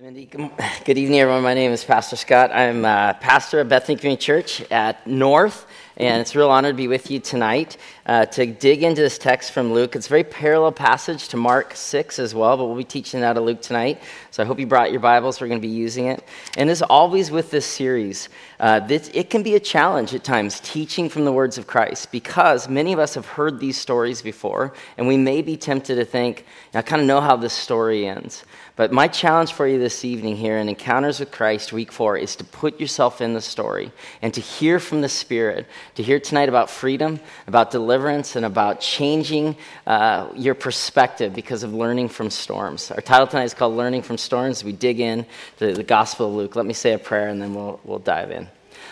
Good evening, everyone. My name is Pastor Scott. I'm a pastor at Bethany Community Church at North, and it's a real honor to be with you tonight uh, to dig into this text from Luke. It's a very parallel passage to Mark 6 as well, but we'll be teaching out of Luke tonight. So I hope you brought your Bibles. We're going to be using it. And as always with this series, uh, this, it can be a challenge at times teaching from the words of Christ because many of us have heard these stories before, and we may be tempted to think, I kind of know how this story ends. But my challenge for you this evening here in Encounters with Christ, week four, is to put yourself in the story and to hear from the Spirit, to hear tonight about freedom, about deliverance, and about changing uh, your perspective because of learning from storms. Our title tonight is called Learning from Storms. We dig in to the Gospel of Luke. Let me say a prayer and then we'll, we'll dive in.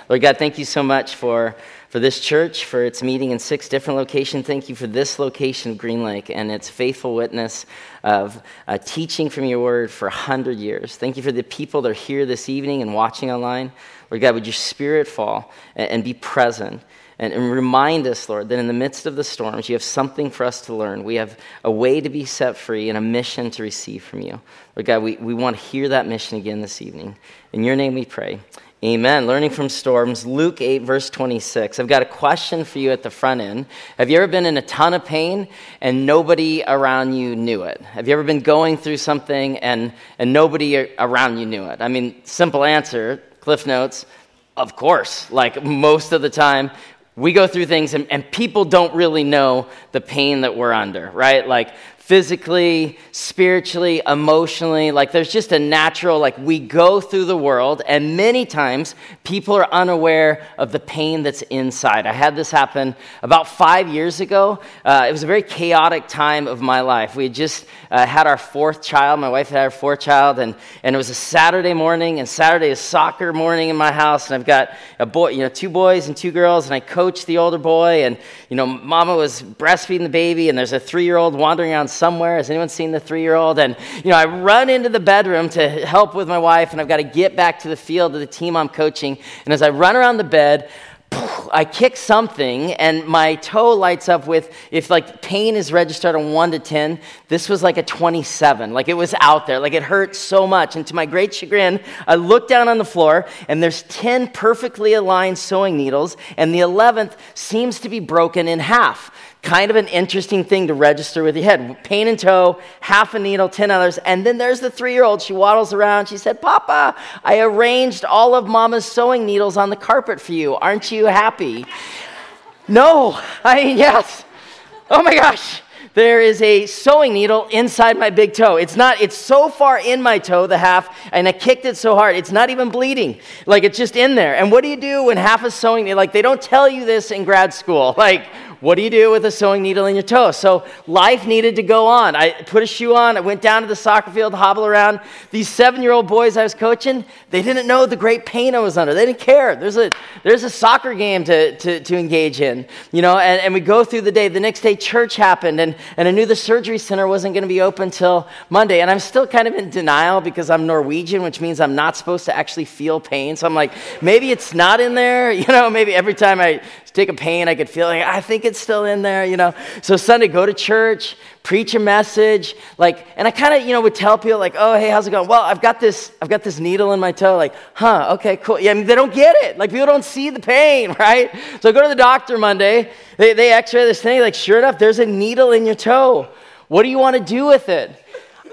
Lord God, thank you so much for for this church, for its meeting in six different locations. Thank you for this location of Green Lake and its faithful witness of uh, teaching from your word for 100 years. Thank you for the people that are here this evening and watching online. Lord God, would your spirit fall and, and be present and, and, remind us, Lord, that in the midst of the storms, you have something for us to learn. We have a way to be set free and a mission to receive from you. Lord God, we, we want to hear that mission again this evening. In your name we pray. Amen. Learning from storms. Luke 8, verse 26. I've got a question for you at the front end. Have you ever been in a ton of pain and nobody around you knew it? Have you ever been going through something and, and nobody around you knew it? I mean, simple answer, Cliff Notes, of course. Like most of the time, we go through things and, and people don't really know the pain that we're under, right? Like physically, spiritually, emotionally. Like there's just a natural, like we go through the world, and many times people are unaware of the pain that's inside. I had this happen about five years ago. Uh, it was a very chaotic time of my life. We had just uh, had our fourth child. My wife had our fourth child, and, and it was a Saturday morning, and Saturday is soccer morning in my house, and I've got a boy, you know, two boys and two girls, and I coach the older boy, and, you know, mama was breastfeeding the baby, and there's a three year old wandering around somewhere. Has anyone seen the three year old? And, you know, I run into the bedroom to help with my wife, and I've got to get back to the field of the team I'm coaching. And as I run around the bed, I kick something and my toe lights up with, if like pain is registered on 1 to 10, this was like a 27. Like it was out there. Like it hurt so much. And to my great chagrin, I look down on the floor and there's 10 perfectly aligned sewing needles and the 11th seems to be broken in half kind of an interesting thing to register with your head. Pain in toe, half a needle, 10 others. And then there's the three year old. She waddles around. She said, Papa, I arranged all of mama's sewing needles on the carpet for you. Aren't you happy? no, I mean, yes. Oh my gosh. There is a sewing needle inside my big toe. It's not, it's so far in my toe, the half, and I kicked it so hard, it's not even bleeding. Like it's just in there. And what do you do when half a sewing, like they don't tell you this in grad school. Like, what do you do with a sewing needle in your toe? So life needed to go on. I put a shoe on. I went down to the soccer field hobble around. These seven year old boys I was coaching, they didn't know the great pain I was under. They didn't care. There's a, there's a soccer game to, to, to engage in, you know, and, and we go through the day. The next day, church happened, and, and I knew the surgery center wasn't going to be open till Monday. And I'm still kind of in denial because I'm Norwegian, which means I'm not supposed to actually feel pain. So I'm like, maybe it's not in there, you know, maybe every time I take a pain, I could feel like, I think still in there, you know. So Sunday, go to church, preach a message, like, and I kind of, you know, would tell people like, oh, hey, how's it going? Well, I've got this, I've got this needle in my toe, like, huh, okay, cool. Yeah, I mean, they don't get it. Like, people don't see the pain, right? So I go to the doctor Monday, they, they x-ray this thing, like, sure enough, there's a needle in your toe. What do you want to do with it?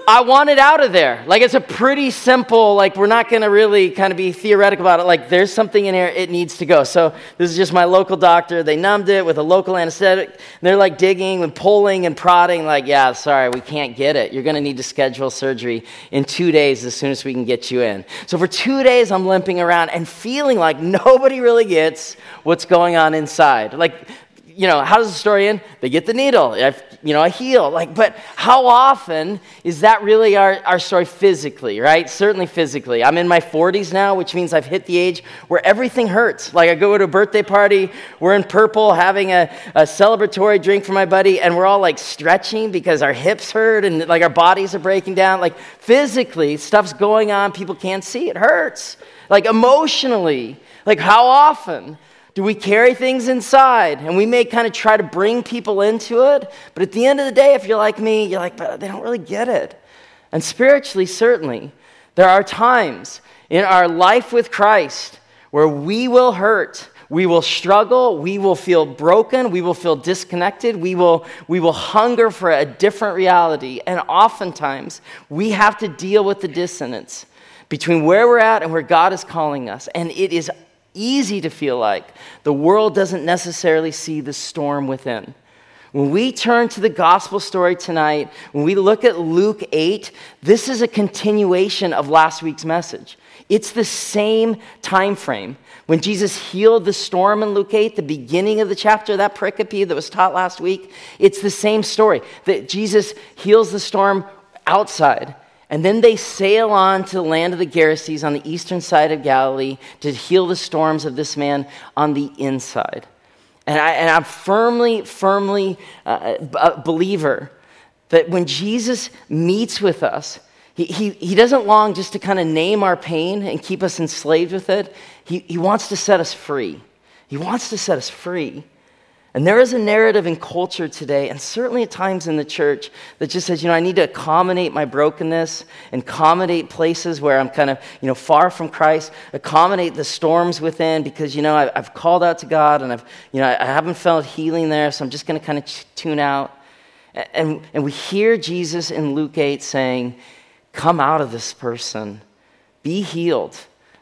I want it out of there. Like it's a pretty simple, like we're not to really kind of be theoretical about it. Like there's something in here, it needs to go. So this is just my local doctor. They numbed it with a local anesthetic. They're like digging and pulling and prodding, like, yeah, sorry, we can't get it. You're to need to schedule surgery in two days as soon as we can get you in. So for two days, I'm limping around and feeling like nobody really gets what's going on inside. Like you know, how does the story end? They get the needle. You know, I heal. Like, but how often is that really our, our story physically, right? Certainly physically. I'm in my 40s now, which means I've hit the age where everything hurts. Like, I go to a birthday party, we're in purple having a, a celebratory drink for my buddy, and we're all like stretching because our hips hurt and like our bodies are breaking down. Like, physically, stuff's going on, people can't see. It hurts. Like, emotionally, like, how often? Do we carry things inside? And we may kind of try to bring people into it, but at the end of the day, if you're like me, you're like, but they don't really get it. And spiritually, certainly, There are times in our life with Christ where we will hurt, we will struggle, we will feel broken, we will feel disconnected, we will, we will hunger for a different reality. And oftentimes, we have to deal with the dissonance between where we're at and where God is calling us. And it is easy to feel like the world doesn't necessarily see the storm within. When we turn to the gospel story tonight, when we look at Luke 8, this is a continuation of last week's message. It's the same time frame. When Jesus healed the storm in Luke 8, the beginning of the chapter, that pericope that was taught last week, it's the same story. That Jesus heals the storm outside. And then they sail on to the land of the Gerasenes on the eastern side of Galilee to heal the storms of this man on the inside. And, I, I'm firmly, firmly uh, a believer that when Jesus meets with us, he, he, he doesn't long just to kind of name our pain and keep us enslaved with it. He, he wants to set us free. He wants to set us free. And there is a narrative in culture today, and certainly at times in the church, that just says, you know, I need to accommodate my brokenness, and accommodate places where I'm kind of, you know, far from Christ, accommodate the storms within because, you know, I've called out to God and I've, you know, I haven't felt healing there, so I'm just going to kind of tune out. And, and we hear Jesus in Luke 8 saying, Come out of this person. Be healed.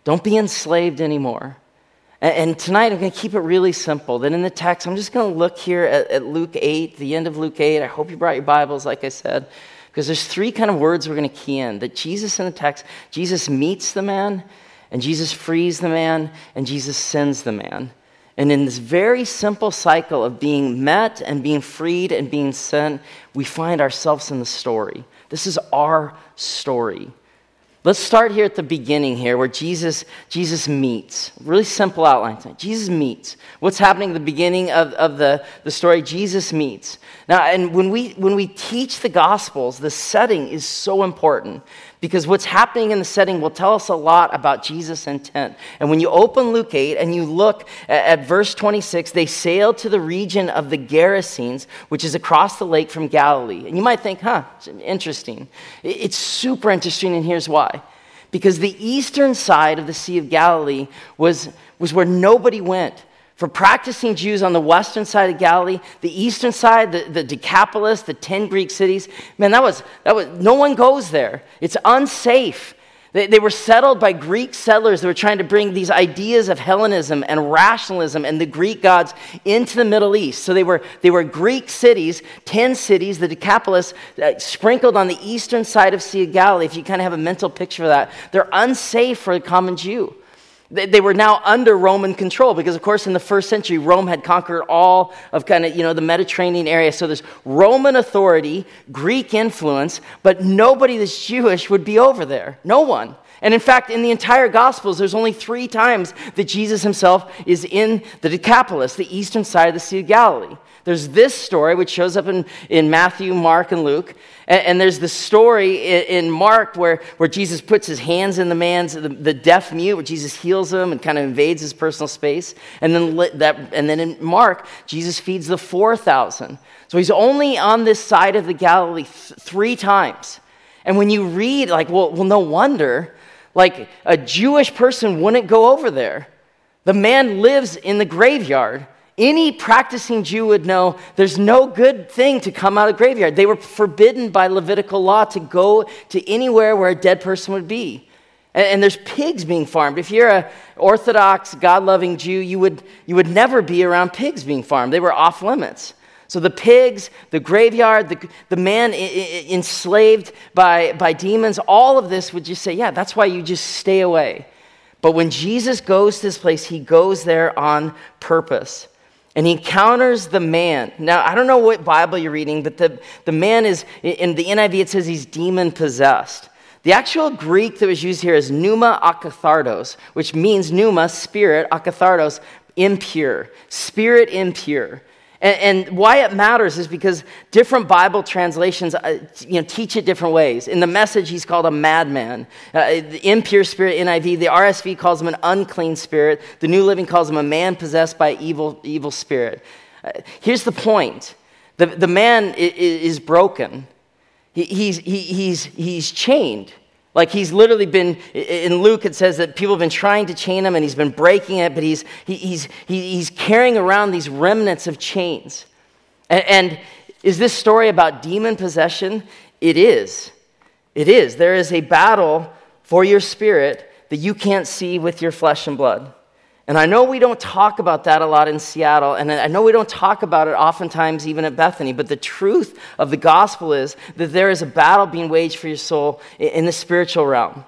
Don't be enslaved anymore. And, tonight I'm going to keep it really simple. Then in the text, I'm just going to look here at, at Luke 8, the end of Luke 8. I hope you brought your Bibles, like I said, because there's three kind of words we're going to key in. That Jesus in the text, Jesus meets the man, and Jesus frees the man, and Jesus sends the man. And in this very simple cycle of being met and being freed and being sent, we find ourselves in the story. This is our story. Let's start here at the beginning here where Jesus, Jesus meets. Really simple outline. Jesus meets. What's happening at the beginning of, of the, the story? Jesus meets. Now, and when we, when we teach the Gospels, the setting is so important because what's happening in the setting will tell us a lot about Jesus' intent. And when you open Luke 8 and you look at, at verse 26, they sailed to the region of the Gerasenes, which is across the lake from Galilee. And you might think, huh, interesting. It's super interesting, and here's why. Because the eastern side of the Sea of Galilee was, was where nobody went. For practicing Jews on the western side of Galilee, the eastern side, the, the Decapolis, the 10 Greek cities, man, that was, that was, no one goes there. It's unsafe. They, they were settled by Greek settlers that were trying to bring these ideas of Hellenism and rationalism and the Greek gods into the Middle East. So they were, they were Greek cities, 10 cities, the Decapolis, uh, sprinkled on the eastern side of Sea of Galilee. If you kind of have a mental picture of that, they're unsafe for a common Jew. They were now under Roman control because, of course, in the first century, Rome had conquered all of kind of, you know, the Mediterranean area. So there's Roman authority, Greek influence, but nobody that's Jewish would be over there. No one. And in fact, in the entire Gospels, there's only three times that Jesus himself is in the Decapolis, the eastern side of the Sea of Galilee. There's this story, which shows up in, in Matthew, Mark, and Luke. And, and there's the story in, in, Mark where, where Jesus puts his hands in the man's, the, the deaf mute, where Jesus heals him and kind of invades his personal space. And then, that, and then in Mark, Jesus feeds the 4,000. So he's only on this side of the Galilee th- three times. And when you read, like, well, well, no wonder, like, a Jewish person wouldn't go over there. The man lives in the graveyard. Any practicing Jew would know there's no good thing to come out of graveyard. They were forbidden by Levitical law to go to anywhere where a dead person would be. And, and there's pigs being farmed. If you're an Orthodox, God loving Jew, you would, you would never be around pigs being farmed. They were off limits. So the pigs, the graveyard, the, the man I- I- enslaved by, by demons, all of this would just say, yeah, that's why you just stay away. But when Jesus goes to this place, he goes there on purpose and he encounters the man. Now, I don't know what Bible you're reading, but the, the man is, in the NIV, it says he's demon possessed. The actual Greek that was used here is pneuma akathartos, which means pneuma, spirit, akathartos, impure, spirit impure. And, and, why it matters is because different Bible translations uh, you know, teach it different ways. In the message, he's called a madman. Uh, the impure spirit, NIV, the RSV calls him an unclean spirit. The New Living calls him a man possessed by evil, evil spirit. Uh, here's the point the, the man is, is broken, he, he's, he, he's, he's chained. Like he's literally been, in Luke, it says that people have been trying to chain him and he's been breaking it, but he's, he, he's, he, he's carrying around these remnants of chains. And is this story about demon possession? It is. It is. There is a battle for your spirit that you can't see with your flesh and blood. And I know we don't talk about that a lot in Seattle, and I know we don't talk about it oftentimes even at Bethany, but the truth of the gospel is that there is a battle being waged for your soul in the spiritual realm.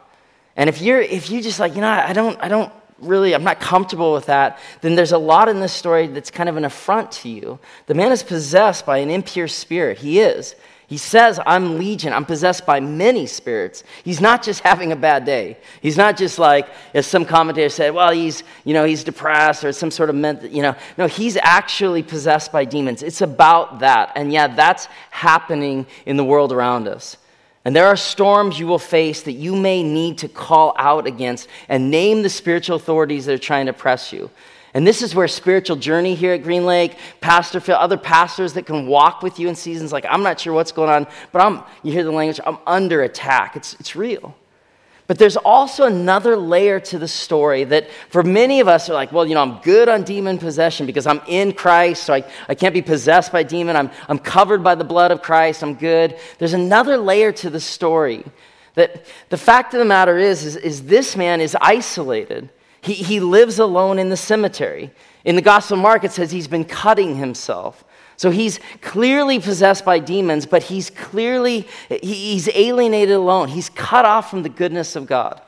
And if you're if you just like, you know, I don't I don't really I'm not comfortable with that, then there's a lot in this story that's kind of an affront to you. The man is possessed by an impure spirit. He is. He says, I'm legion. I'm possessed by many spirits. He's not just having a bad day. He's not just like, as some commentator said, well, he's, you know, he's depressed or some sort of mental, you know. No, he's actually possessed by demons. It's about that. And yeah, that's happening in the world around us. And there are storms you will face that you may need to call out against and name the spiritual authorities that are trying to press you. And this is where spiritual journey here at Green Lake, Pastor Phil, other pastors that can walk with you in seasons like, I'm not sure what's going on, but I'm, you hear the language, I'm under attack. It's, it's real. But there's also another layer to the story that for many of us are like, well, you know, I'm good on demon possession because I'm in Christ, so I, I can't be possessed by demon. I'm, I'm covered by the blood of Christ. I'm good. There's another layer to the story that the fact of the matter is, is, is this man is isolated. He, he lives alone in the cemetery. In the Gospel of Mark, it says he's been cutting himself. So he's clearly possessed by demons, but he's clearly, he's alienated alone. He's cut off from the goodness of God.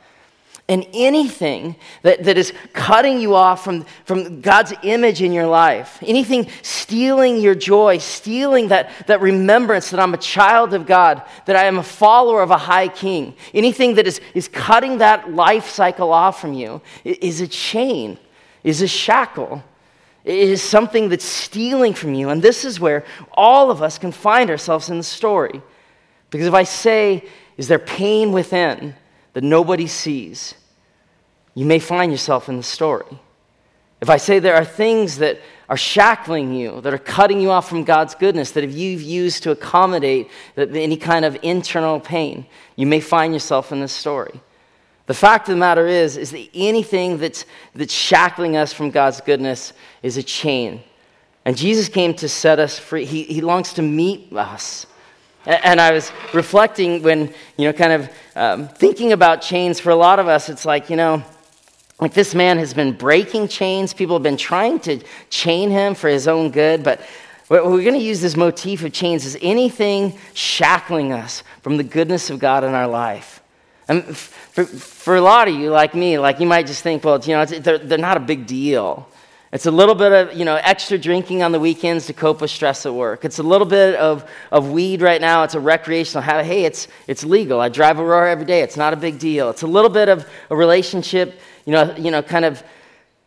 And anything that, that is cutting you off from, from God's image in your life, anything stealing your joy, stealing that, that remembrance that I'm a child of God, that I am a follower of a high king, anything that is, is cutting that life cycle off from you is a chain, is a shackle. Is something that's stealing from you. And this is where all of us can find ourselves in the story. Because if I say, Is there pain within? that nobody sees, you may find yourself in the story. If I say there are things that are shackling you, that are cutting you off from God's goodness, that if you've used to accommodate any kind of internal pain, you may find yourself in this story. The fact of the matter is, is that anything that's, that's shackling us from God's goodness is a chain. And Jesus came to set us free. He, he longs to meet us and I was reflecting when, you know, kind of um, thinking about chains for a lot of us, it's like, you know, like this man has been breaking chains. People have been trying to chain him for his own good, but we're going to use this motif of chains as anything shackling us from the goodness of God in our life. And for, for a lot of you, like me, like you might just think, well, you know, they're, they're not a big deal. It's a little bit of, you know, extra drinking on the weekends to cope with stress at work. It's a little bit of, of weed right now. It's a recreational habit. Hey, it's, it's legal. I drive Aurora every day. It's not a big deal. It's a little bit of a relationship, you know, you know kind of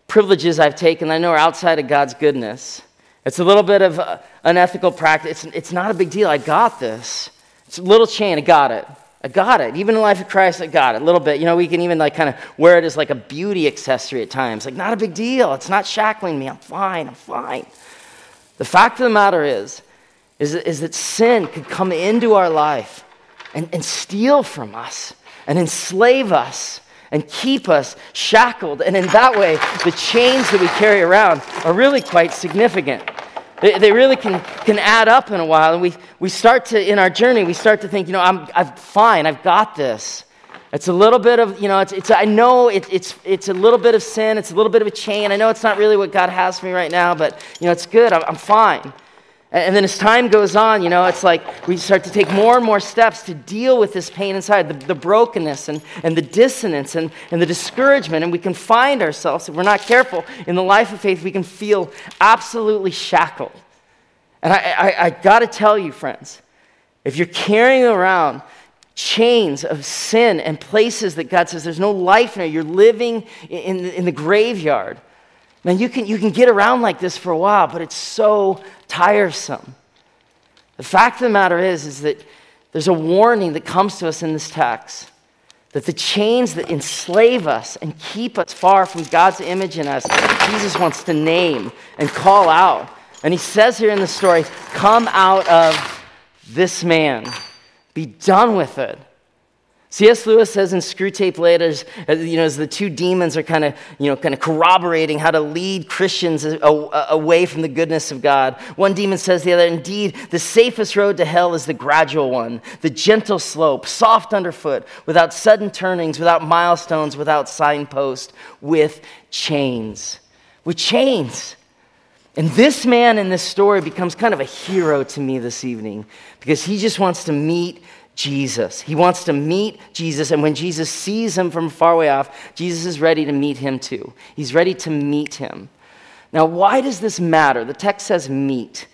privileges I've taken I know are outside of God's goodness. It's a little bit of uh, unethical practice. It's, it's not a big deal. I got this. It's a little chain. I got it. I got it. Even in the life of Christ, I got it. A little bit. You know, we can even like kind of wear it as like a beauty accessory at times. Like, not a big deal. It's not shackling me. I'm fine. I'm fine. The fact of the matter is, is, is that sin could come into our life and, and steal from us and enslave us and keep us shackled. And in that way, the chains that we carry around are really quite significant. They, they really can, can add up in a while. And we, we start to, in our journey, we start to think, you know, I'm, I'm fine, I've got this. It's a little bit of, you know, it's, it's, I know it, it's, it's a little bit of sin, it's a little bit of a chain. I know it's not really what God has for me right now, but, you know, it's good, I'm, I'm fine. And then as time goes on, you know, it's like we start to take more and more steps to deal with this pain inside, the, the brokenness and, and the dissonance and, and the discouragement. And we can find ourselves, if we're not careful, in the life of faith, we can feel absolutely shackled. And I, I, I got to tell you, friends, if you're carrying around chains of sin and places that God says there's no life in it, you're living in, in, in the graveyard Man, you can, you can get around like this for a while, but it's so tiresome. The fact of the matter is, is that there's a warning that comes to us in this text that the chains that enslave us and keep us far from God's image in us, Jesus wants to name and call out. And he says here in the story, Come out of this man, be done with it. C.S. Lewis says in Screwtape Letters, you know, as the two demons are kind of, you know, kind of corroborating how to lead Christians away from the goodness of God. One demon says the other, indeed, the safest road to hell is the gradual one, the gentle slope, soft underfoot, without sudden turnings, without milestones, without signposts, with chains. With chains. And this man in this story becomes kind of a hero to me this evening because he just wants to meet Jesus. He wants to meet Jesus, and when Jesus sees him from far away off, Jesus is ready to meet him too. He's ready to meet him. Now, why does this matter? The text says meet.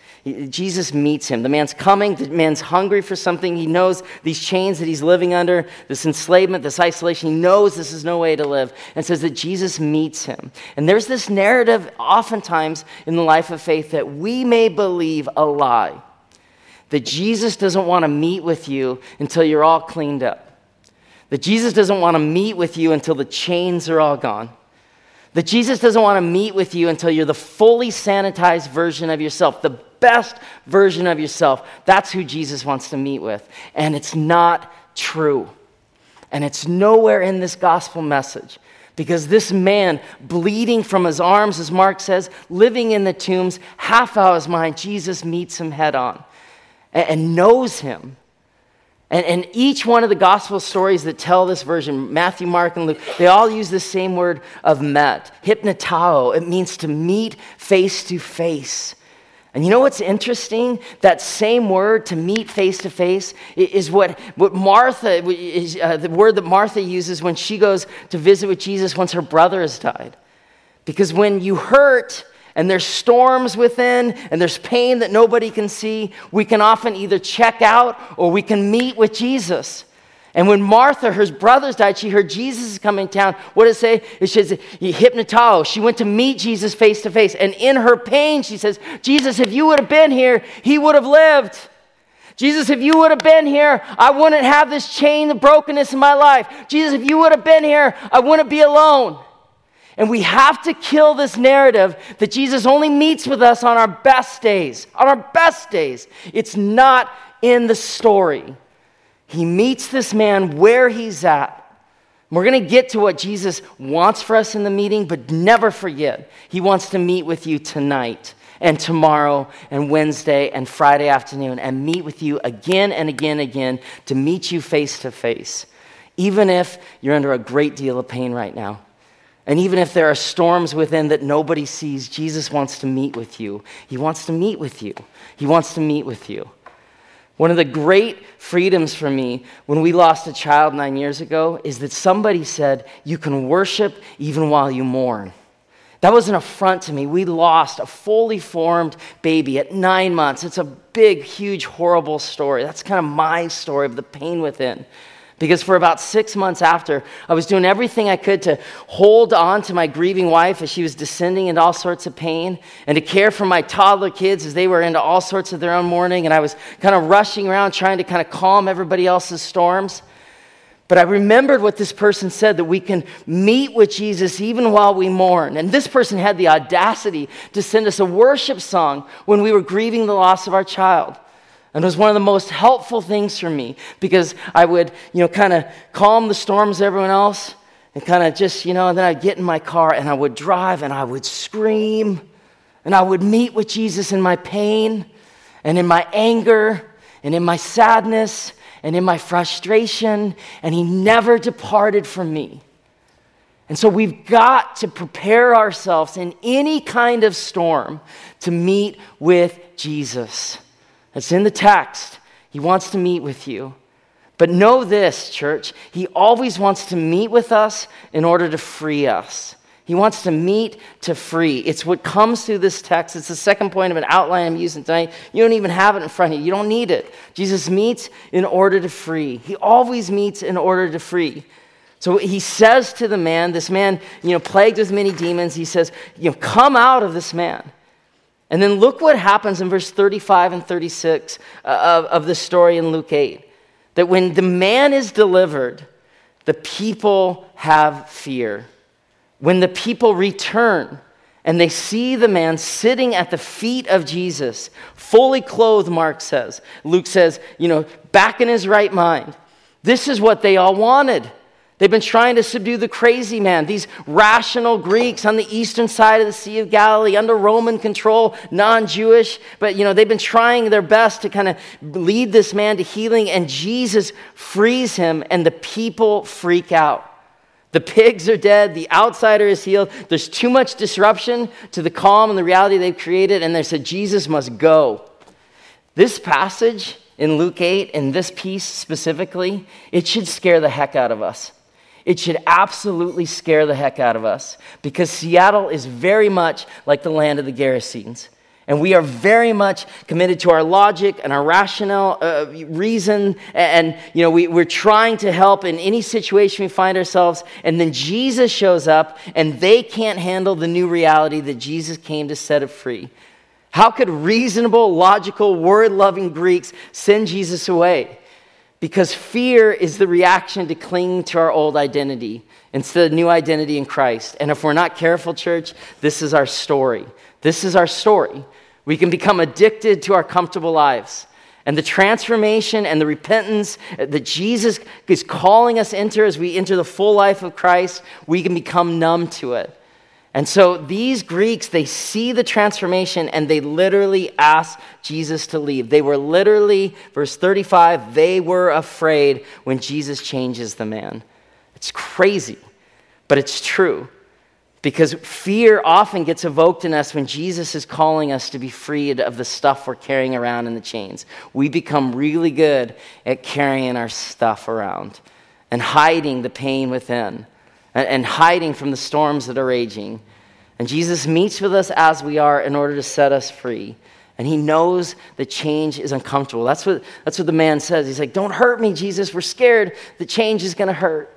Jesus meets him. The man's coming, the man's hungry for something. He knows these chains that he's living under, this enslavement, this isolation. He knows this is no way to live, and says that Jesus meets him. And there's this narrative, oftentimes in the life of faith, that we may believe a lie that Jesus doesn't want to meet with you until you're all cleaned up. That Jesus doesn't want to meet with you until the chains are all gone. That Jesus doesn't want to meet with you until you're the fully sanitized version of yourself, the best version of yourself. That's who Jesus wants to meet with. And it's not true. And it's nowhere in this gospel message. Because this man, bleeding from his arms, as Mark says, living in the tombs, half out of his mind, Jesus meets him head on and, and knows him. And, and, each one of the gospel stories that tell this version, Matthew, Mark, and Luke, they all use the same word of met, hypantao. It means to meet face to face. And you know what's interesting? That same word, to meet face to face, is what, what Martha, is uh, the word that Martha uses when she goes to visit with Jesus once her brother has died. Because when you hurt, and there's storms within and there's pain that nobody can see, we can often either check out or we can meet with Jesus. And when Martha, her brothers died, she heard Jesus is coming to town. What does it say? It says, hypantao. She went to meet Jesus face to face. And in her pain, she says, Jesus, if you would have been here, he would have lived. Jesus, if you would have been here, I wouldn't have this chain of brokenness in my life. Jesus, if you would have been here, I wouldn't be alone. And we have to kill this narrative that Jesus only meets with us on our best days. On our best days. It's not in the story. He meets this man where he's at. We're going to get to what Jesus wants for us in the meeting, but never forget, he wants to meet with you tonight and tomorrow and Wednesday and Friday afternoon and meet with you again and again and again to meet you face to face, even if you're under a great deal of pain right now. And even if there are storms within that nobody sees, Jesus wants to meet with you. He wants to meet with you. He wants to meet with you. One of the great freedoms for me when we lost a child nine years ago is that somebody said, You can worship even while you mourn. That was an affront to me. We lost a fully formed baby at nine months. It's a big, huge, horrible story. That's kind of my story of the pain within. Because for about six months after, I was doing everything I could to hold on to my grieving wife as she was descending into all sorts of pain, and to care for my toddler kids as they were into all sorts of their own mourning. And I was kind of rushing around trying to kind of calm everybody else's storms. But I remembered what this person said that we can meet with Jesus even while we mourn. And this person had the audacity to send us a worship song when we were grieving the loss of our child. And it was one of the most helpful things for me because I would, you know, kind of calm the storms everyone else and kind of just, you know, and then I'd get in my car and I would drive and I would scream and I would meet with Jesus in my pain and in my anger and in my sadness and in my frustration, and He never departed from me. And so we've got to prepare ourselves in any kind of storm to meet with Jesus. It's in the text. He wants to meet with you. But know this, church, he always wants to meet with us in order to free us. He wants to meet to free. It's what comes through this text. It's the second point of an outline I'm using tonight. You don't even have it in front of you. You don't need it. Jesus meets in order to free. He always meets in order to free. So he says to the man, this man, you know, plagued with many demons, he says, you know, come out of this man. And then look what happens in verse 35 and 36 uh, of, of the story in Luke 8. That when the man is delivered, the people have fear. When the people return and they see the man sitting at the feet of Jesus, fully clothed, Mark says. Luke says, you know, back in his right mind. This is what they all wanted. They've been trying to subdue the crazy man, these rational Greeks on the eastern side of the Sea of Galilee under Roman control, non-Jewish, but you know, they've been trying their best to kind of lead this man to healing and Jesus frees him and the people freak out. The pigs are dead, the outsider is healed. There's too much disruption to the calm and the reality they've created and they said Jesus must go. This passage in Luke 8 and this piece specifically, it should scare the heck out of us it should absolutely scare the heck out of us because Seattle is very much like the land of the Gerasenes. And we are very much committed to our logic and our rational uh, reason. And, you know, we, we're trying to help in any situation we find ourselves. And then Jesus shows up and they can't handle the new reality that Jesus came to set it free. How could reasonable, logical, word loving Greeks send Jesus away? Because fear is the reaction to cling to our old identity instead of new identity in Christ. And if we're not careful, church, this is our story. This is our story. We can become addicted to our comfortable lives. And the transformation and the repentance that Jesus is calling us into as we enter the full life of Christ, we can become numb to it. And so these Greeks, they see the transformation and they literally ask Jesus to leave. They were literally, verse 35, they were afraid when Jesus changes the man. It's crazy, but it's true. Because fear often gets evoked in us when Jesus is calling us to be freed of the stuff we're carrying around in the chains. We become really good at carrying our stuff around and hiding the pain within and hiding from the storms that are raging. And Jesus meets with us as we are in order to set us free. And he knows the change is uncomfortable. That's what, that's what the man says. He's like, Don't hurt me, Jesus. We're scared. The change is going to hurt.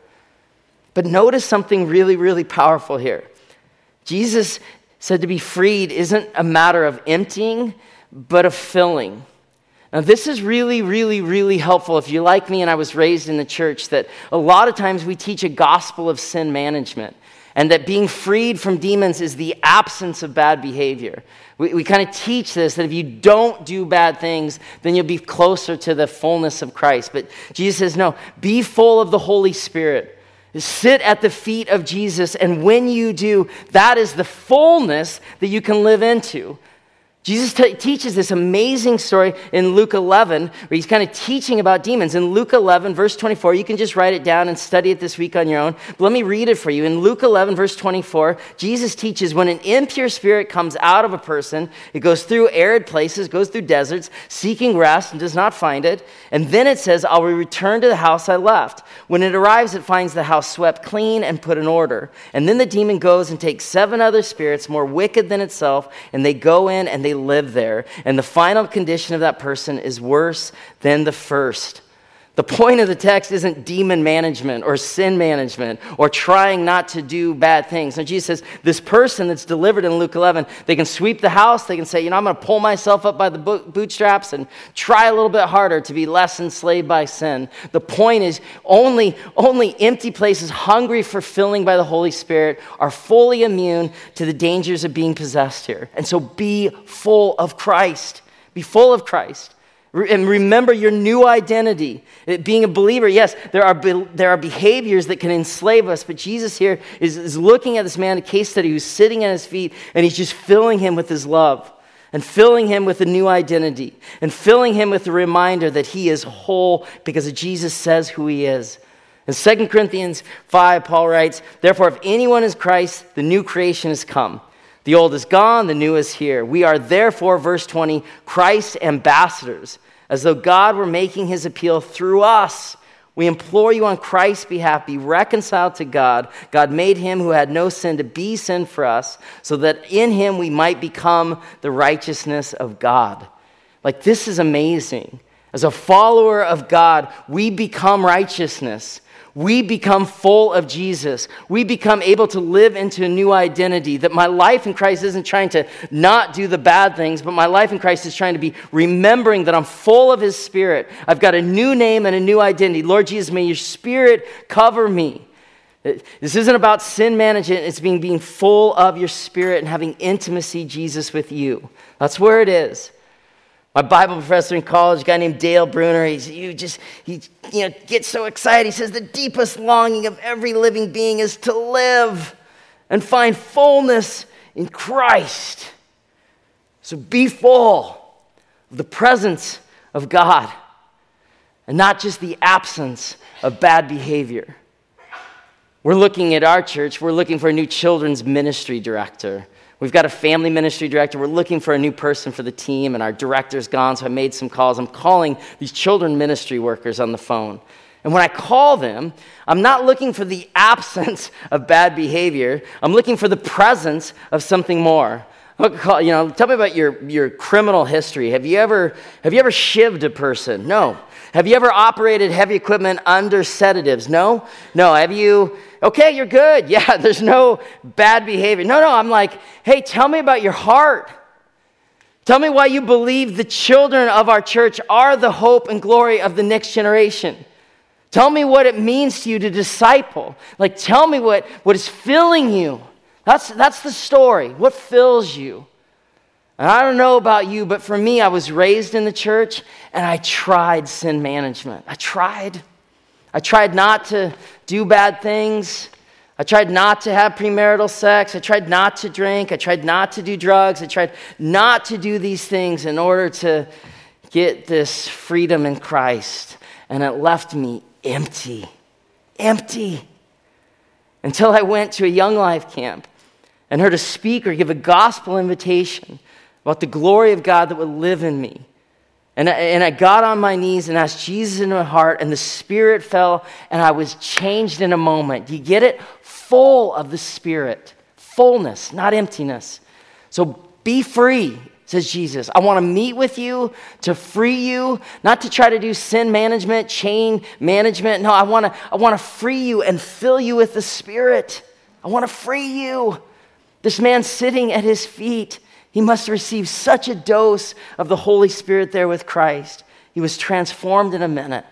But notice something really, really powerful here. Jesus said to be freed isn't a matter of emptying, but of filling. Now, this is really, really, really helpful if you're like me and I was raised in the church, that a lot of times we teach a gospel of sin management and that being freed from demons is the absence of bad behavior. We, we kind of teach this that if you don't do bad things, then you'll be closer to the fullness of Christ. But Jesus says, no, be full of the Holy Spirit. Sit at the feet of Jesus, and when you do, that is the fullness that you can live into. Jesus t- teaches this amazing story in Luke 11, where he's kind of teaching about demons. In Luke 11, verse 24, you can just write it down and study it this week on your own. But let me read it for you. In Luke 11, verse 24, Jesus teaches when an impure spirit comes out of a person, it goes through arid places, goes through deserts, seeking rest, and does not find it. And then it says, I will return to the house I left. When it arrives, it finds the house swept clean and put in order. And then the demon goes and takes seven other spirits more wicked than itself, and they go in and they they live there. And the final condition of that person is worse than the first. The point of the text isn't demon management or sin management or trying not to do bad things. Now, Jesus says this person that's delivered in Luke 11, they can sweep the house. They can say, you know, I'm going to pull myself up by the bootstraps and try a little bit harder to be less enslaved by sin. The point is only, only empty places hungry for filling by the Holy Spirit are fully immune to the dangers of being possessed here. And so be full of Christ. Be full of Christ. And remember your new identity. Uh, being a believer, yes, there are, be, there are behaviors that can enslave us, but Jesus here is, is looking at this man, a case study, who's sitting at his feet, and he's just filling him with his love, and filling him with a new identity, and filling him with a reminder that he is whole because Jesus says who he is. In 2 Corinthians 5, Paul writes, Therefore, if anyone is Christ, the new creation has come. The old is gone, the new is here. We are therefore, verse 20, Christ's ambassadors, as though God were making his appeal through us. We implore you on Christ's behalf, be reconciled to God. God made him who had no sin to be sin for us, so that in him we might become the righteousness of God. Like, this is amazing. As a follower of God, we become righteousness we become full of Jesus. We become able to live into a new identity. That my life in Christ isn't trying to not do the bad things, but my life in Christ is trying to be remembering that I'm full of His Spirit. I've got a new name and a new identity. Lord Jesus, may your Spirit cover me. This isn't about sin management, it's being, being full of your Spirit and having intimacy, Jesus, with you. That's where it is. My Bible professor in college, a guy named Dale Bruner, he's, just, he you know, gets so excited. He says, The deepest longing of every living being is to live and find fullness in Christ. So be full of the presence of God and not just the absence of bad behavior. We're looking at our church, we're looking for a new children's ministry director. We've got a family ministry director. We're looking for a new person for the team, and our director's gone, so I made some calls. I'm calling these children ministry workers on the phone. And when I call them, I'm not looking for the absence of bad behavior, I'm looking for the presence of something more. You know, tell me about your, your criminal history. Have you, ever, have you ever shivved a person? No. Have you ever operated heavy equipment under sedatives? No? No. Have you, okay, you're good. Yeah, there's no bad behavior. No, no. I'm like, hey, tell me about your heart. Tell me why you believe the children of our church are the hope and glory of the next generation. Tell me what it means to you to disciple. Like, tell me what, what is filling you. That's, that's the story. What fills you? And I don't know about you, but for me, I was raised in the church and I tried sin management. I tried. I tried not to do bad things. I tried not to have premarital sex. I tried not to drink. I tried not to do drugs. I tried not to do these things in order to get this freedom in Christ. And it left me empty. Empty. Until I went to a young life camp and heard a speaker give a gospel invitation about the glory of God that would live in me. And I, and I got on my knees and asked Jesus in my heart, and the Spirit fell, and I was changed in a moment. Do you get it? Full of the Spirit. Fullness, not emptiness. So be free, says Jesus. I want to meet with you to free you, not to try to do sin management, chain management. No, I want to, I want to free you and fill you with the Spirit. I want to free you. This man sitting at his feet he must have received such a dose of the Holy Spirit there with Christ. He was transformed in a minute.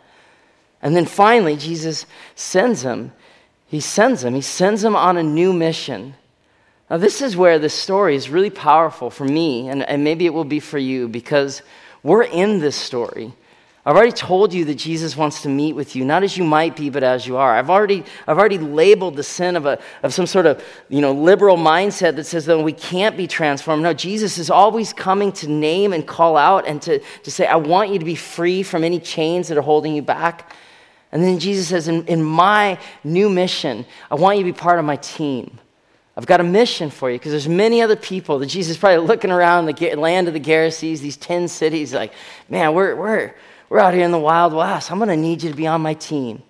And then finally, Jesus sends him. He sends him. He sends him on a new mission. Now, this is where this story is really powerful for me, and, and maybe it will be for you, because we're in this story. I've already told you that Jesus wants to meet with you, not as you might be, but as you are. I've already, I've already labeled the sin of, a, of some sort of you know, liberal mindset that says that we can't be transformed. No, Jesus is always coming to name and call out and to, to say, I want you to be free from any chains that are holding you back. And then Jesus says, in, in my new mission, I want you to be part of my team. I've got a mission for you because there's many other people that Jesus is probably looking around the land of the Gerasenes, these 10 cities, like, man, we're, we're, we're out here in the Wild West. I'm going to need you to be on my team.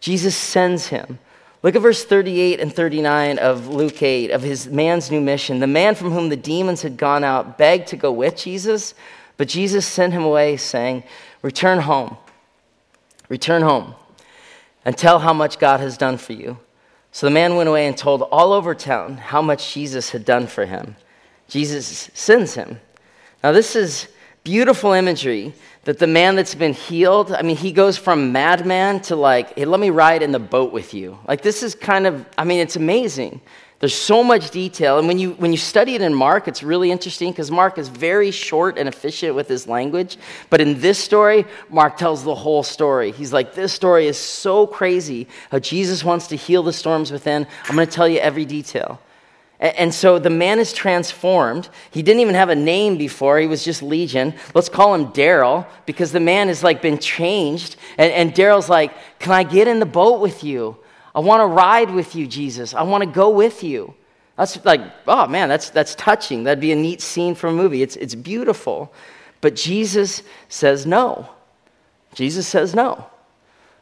Jesus sends him. Look at verse 38 and 39 of Luke 8 of his man's new mission. The man from whom the demons had gone out begged to go with Jesus, but Jesus sent him away, saying, Return home. Return home and tell how much God has done for you. So the man went away and told all over town how much Jesus had done for him. Jesus sends him. Now, this is beautiful imagery that the man that's been healed, I mean, he goes from madman to like, hey, let me ride in the boat with you. Like, this is kind of, I mean, it's amazing. There's so much detail. And when you, when you study it in Mark, it's really interesting because Mark is very short and efficient with his language. But in this story, Mark tells the whole story. He's like, this story is so crazy how Jesus wants to heal the storms within. I'm going to tell you every detail. And so the man is transformed. He didn't even have a name before, he was just Legion. Let's call him Daryl because the man has like been changed. And, and Daryl's like, Can I get in the boat with you? I want to ride with you, Jesus. I want to go with you. That's like, oh man, that's, that's touching. That'd be a neat scene for a movie. It's, it's beautiful. But Jesus says no. Jesus says no.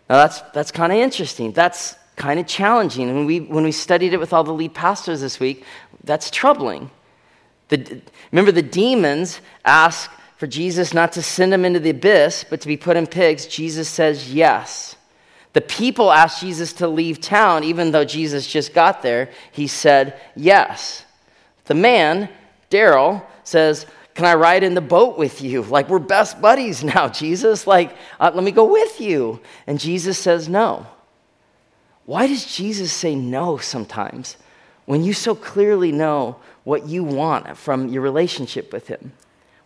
Now that's, that's kind of interesting. That's kind of challenging. And when we, when we studied it with all the lead pastors this week, that's troubling. The, remember, the demons ask for Jesus not to send them into the abyss, but to be put in pigs. Jesus says yes. The people asked Jesus to leave town, even though Jesus just got there. He said yes. The man, Daryl, says, Can I ride in the boat with you? Like, we're best buddies now, Jesus. Like, uh, let me go with you. And Jesus says no. Why does Jesus say no sometimes when you so clearly know what you want from your relationship with Him?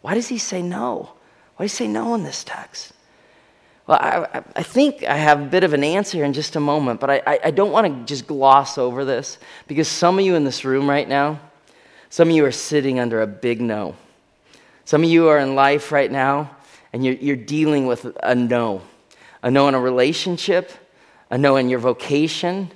Why does He say no? Why do you say no in this text? Well, I, I, think I have a bit of an answer in just a moment, but I, I don't want to just gloss over this because some of you in this room right now, some of you are sitting under a big no. Some of you are in life right now and you're, you're dealing with a no a no in a relationship, a no in your vocation,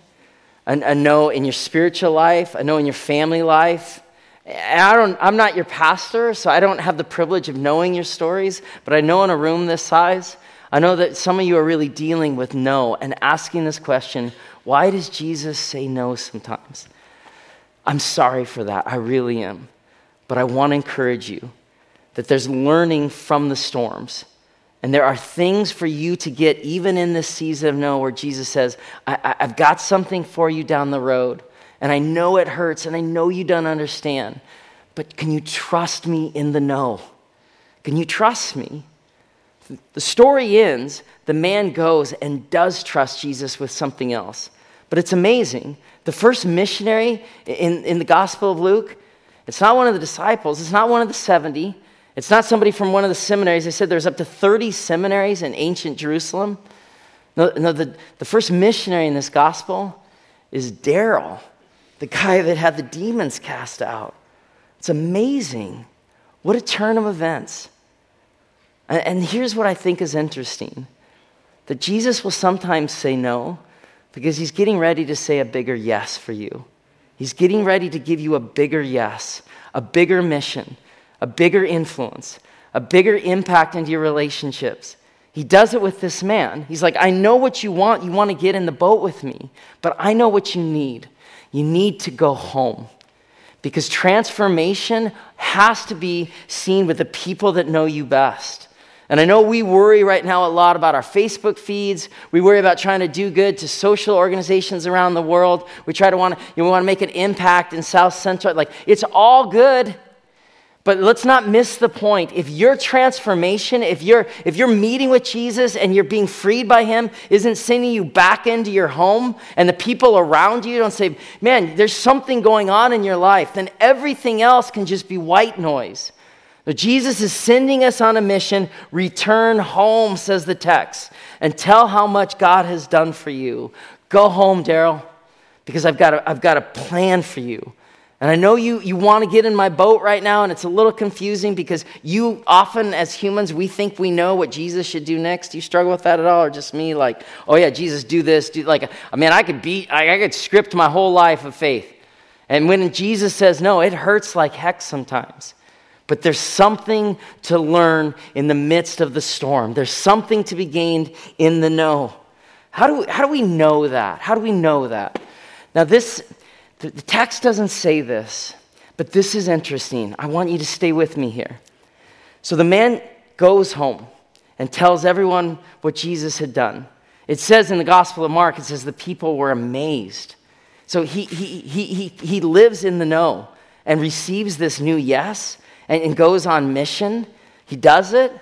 a, a no in your spiritual life, a no in your family life. I don't, I'm not your pastor, so I don't have the privilege of knowing your stories, but I know in a room this size, I know that some of you are really dealing with no and asking this question why does Jesus say no sometimes? I'm sorry for that. I really am. But I want to encourage you that there's learning from the storms. And there are things for you to get even in this season of no, where Jesus says, I, have got something for you down the road. And I know it hurts, and I know you don't understand. But can you trust me in the no? Can you trust me? The story ends, the man goes and does trust Jesus with something else. But it's amazing. The first missionary in, in the Gospel of Luke, it's not one of the disciples, it's not one of the 70, it's not somebody from one of the seminaries. They said there's up to 30 seminaries in ancient Jerusalem. No, no the, the first missionary in this gospel is Daryl, the guy that had the demons cast out. It's amazing. What a turn of events. And here's what I think is interesting that Jesus will sometimes say no because he's getting ready to say a bigger yes for you. He's getting ready to give you a bigger yes, a bigger mission, a bigger influence, a bigger impact into your relationships. He does it with this man. He's like, I know what you want. You want to get in the boat with me, but I know what you need. You need to go home because transformation has to be seen with the people that know you best. And I know we worry right now a lot about our Facebook feeds. We worry about trying to do good to social organizations around the world. We try to want to, you know, we want to make an impact in South Central. Like, it's all good. But let's not miss the point. If your transformation, if you're, if you're meeting with Jesus and you're being freed by him, isn't sending you back into your home and the people around you don't say, man, there's something going on in your life, then everything else can just be white noise. But Jesus is sending us on a mission. Return home, says the text, and tell how much God has done for you. Go home, Daryl, because I've got, a, I've got a plan for you. And I know you, you want to get in my boat right now, and it's a little confusing because you often, as humans, we think we know what Jesus should do next. Do you struggle with that at all, or just me? Like, oh yeah, Jesus, do this. Do like, I mean, I could beat, I, I could script my whole life of faith. And when Jesus says no, it hurts like heck sometimes. But there's something to learn in the midst of the storm. There's something to be gained in the no. How do we, how do we know that? How do we know that? Now, this, the, the text doesn't say this, but this is interesting. I want you to stay with me here. So the man goes home and tells everyone what Jesus had done. It says in the Gospel of Mark, it says the people were amazed. So he, he, he, he, he lives in the no and receives this new yes and, and goes on mission. He does it.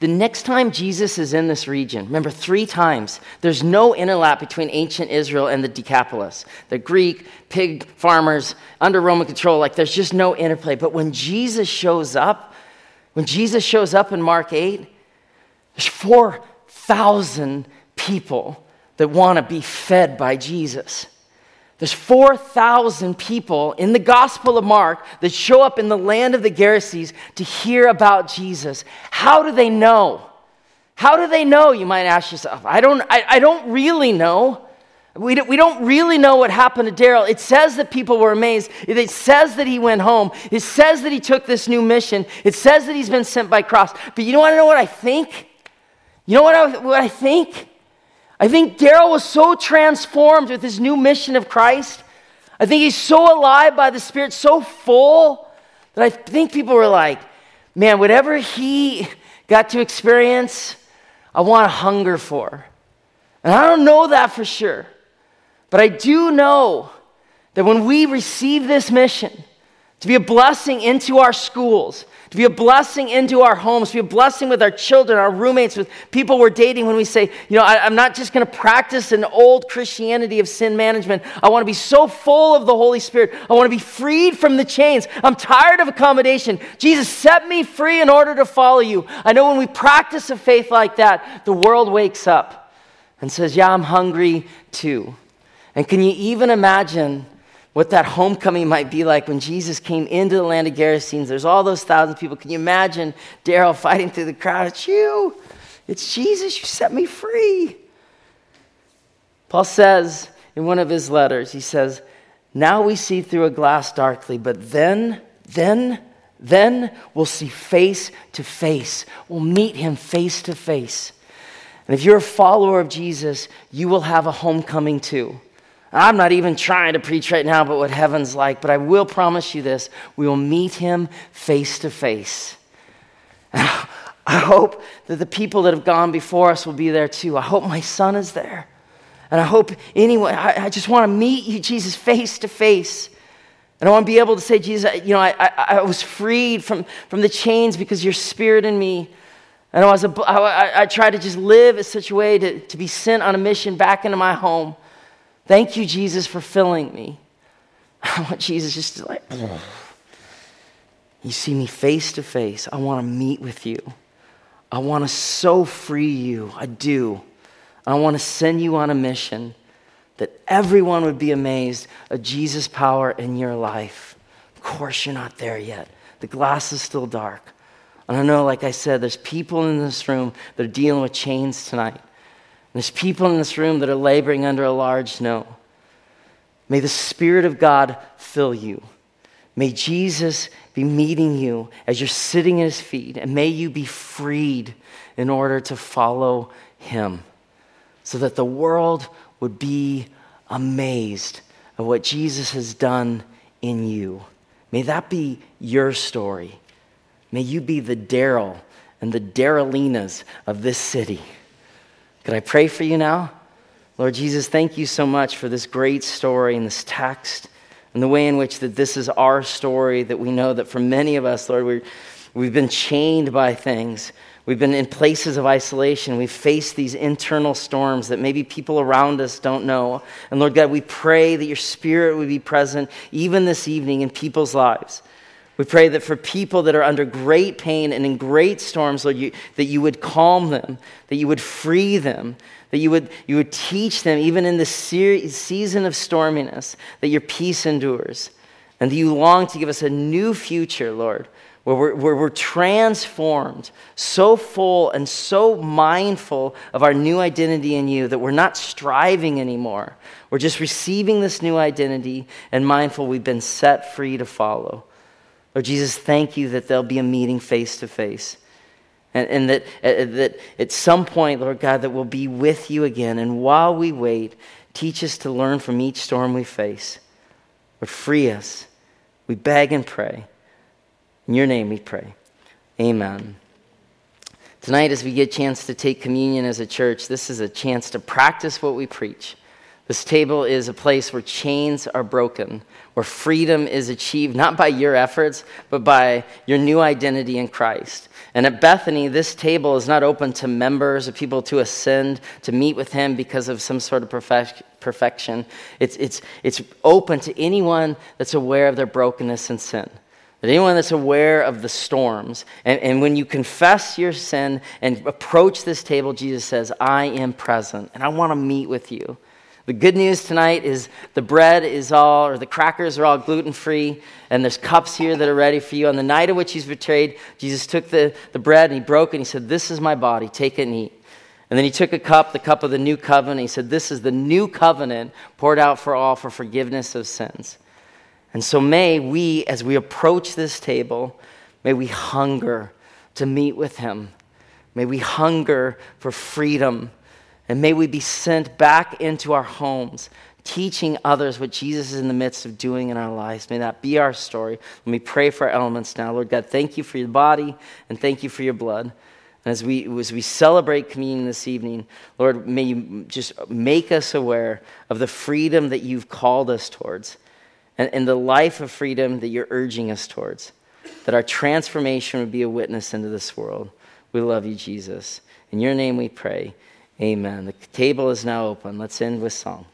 The next time Jesus is in this region, remember three times, there's no interlap between ancient Israel and the Decapolis. The Greek, pig farmers, under Roman control, like there's just no interplay. But when Jesus shows up, when Jesus shows up in Mark 8, there's 4,000 people that want to be fed by Jesus. There's 4,000 people in the Gospel of Mark that show up in the land of the Gerasenes to hear about Jesus. How do they know? How do they know? You might ask yourself. I don't, I, I don't really know. We don't, we don't really know what happened to Daryl. It says that people were amazed. It says that he went home. It says that he took this new mission. It says that he's been sent by cross. But you don't want to know what I think? You know what I, what I think? I think Daryl was so transformed with his new mission of Christ. I think he's so alive by the Spirit, so full, that I think people were like, man, whatever he got to experience, I want to hunger for. And I don't know that for sure. But I do know that when we receive this mission, to be a blessing into our schools, to be a blessing into our homes, to be a blessing with our children, our roommates, with people we're dating when we say, you know, I, am not just going to practice an old Christianity of sin management. I want to be so full of the Holy Spirit. I want to be freed from the chains. I'm tired of accommodation. Jesus, set me free in order to follow you. I know when we practice a faith like that, the world wakes up and says, yeah, I'm hungry too. And can you even imagine what that homecoming might be like when Jesus came into the land of Gerasenes. There's all those thousand people. Can you imagine Daryl fighting through the crowd? It's you. It's Jesus. You set me free. Paul says in one of his letters, he says, Now we see through a glass darkly, but then, then, then we'll see face to face. We'll meet him face to face. And if you're a follower of Jesus, you will have a homecoming too. I'm not even trying to preach right now about what heaven's like, but I will promise you this we will meet him face to face. I hope that the people that have gone before us will be there too. I hope my son is there. And I hope anyway, I, I just want to meet you, Jesus, face to face. And I want to be able to say, Jesus, you know, I, I, I was freed from, from the chains because your spirit in me. And I, was a, I, I tried to just live in such a way to, to be sent on a mission back into my home. Thank you, Jesus, for filling me. I want Jesus just to like, you see me face to face. I want to meet with you. I want to so free you. I do. I want to send you on a mission that everyone would be amazed at Jesus' power in your life. Of course, you're not there yet. The glass is still dark. And I know, like I said, there's people in this room that are dealing with chains tonight. There's people in this room that are laboring under a large snow. May the Spirit of God fill you. May Jesus be meeting you as you're sitting at his feet, and may you be freed in order to follow him so that the world would be amazed at what Jesus has done in you. May that be your story. May you be the Daryl and the Darylinas of this city. Could I pray for you now? Lord Jesus, thank you so much for this great story and this text and the way in which that this is our story that we know that for many of us, Lord, we we've been chained by things. We've been in places of isolation. We've faced these internal storms that maybe people around us don't know. And Lord God, we pray that your spirit would be present even this evening in people's lives. We pray that for people that are under great pain and in great storms, Lord, you, that you would calm them, that you would free them, that you would, you would teach them, even in the season of storminess, that your peace endures, and that you long to give us a new future, Lord, where we're, where we're transformed, so full and so mindful of our new identity in you that we're not striving anymore. We're just receiving this new identity and mindful we've been set free to follow. Lord Jesus, thank you that there'll be a meeting face to face. And, and that, uh, that at some point, Lord God, that we'll be with you again. And while we wait, teach us to learn from each storm we face. Lord, free us. We beg and pray. In your name we pray. Amen. Tonight, as we get a chance to take communion as a church, this is a chance to practice what we preach. This table is a place where chains are broken, where freedom is achieved not by your efforts, but by your new identity in Christ. And at Bethany, this table is not open to members or people to ascend to meet with Him because of some sort of perfec- perfection. It's, it's, it's open to anyone that's aware of their brokenness and sin. That anyone that's aware of the storms. And, and when you confess your sin and approach this table, Jesus says, I am present and I want to meet with you. The good news tonight is the bread is all, or the crackers are all gluten free, and there's cups here that are ready for you. On the night of which he's betrayed, Jesus took the, the bread and he broke it and he said, This is my body, take it and eat. And then he took a cup, the cup of the new covenant. He said, This is the new covenant poured out for all for forgiveness of sins. And so may we, as we approach this table, may we hunger to meet with him. May we hunger for freedom and may we be sent back into our homes, teaching others what Jesus is in the midst of doing in our lives. May that be our story. Let me pray for our elements now. Lord God, thank you for your body and thank you for your blood. And as we, as we celebrate communion this evening, Lord, may you just make us aware of the freedom that you've called us towards and, and the life of freedom that you're urging us towards, that our transformation would be a witness into this world. We love you, Jesus. In your name we pray. Amen. The table is now open. Let's end with song.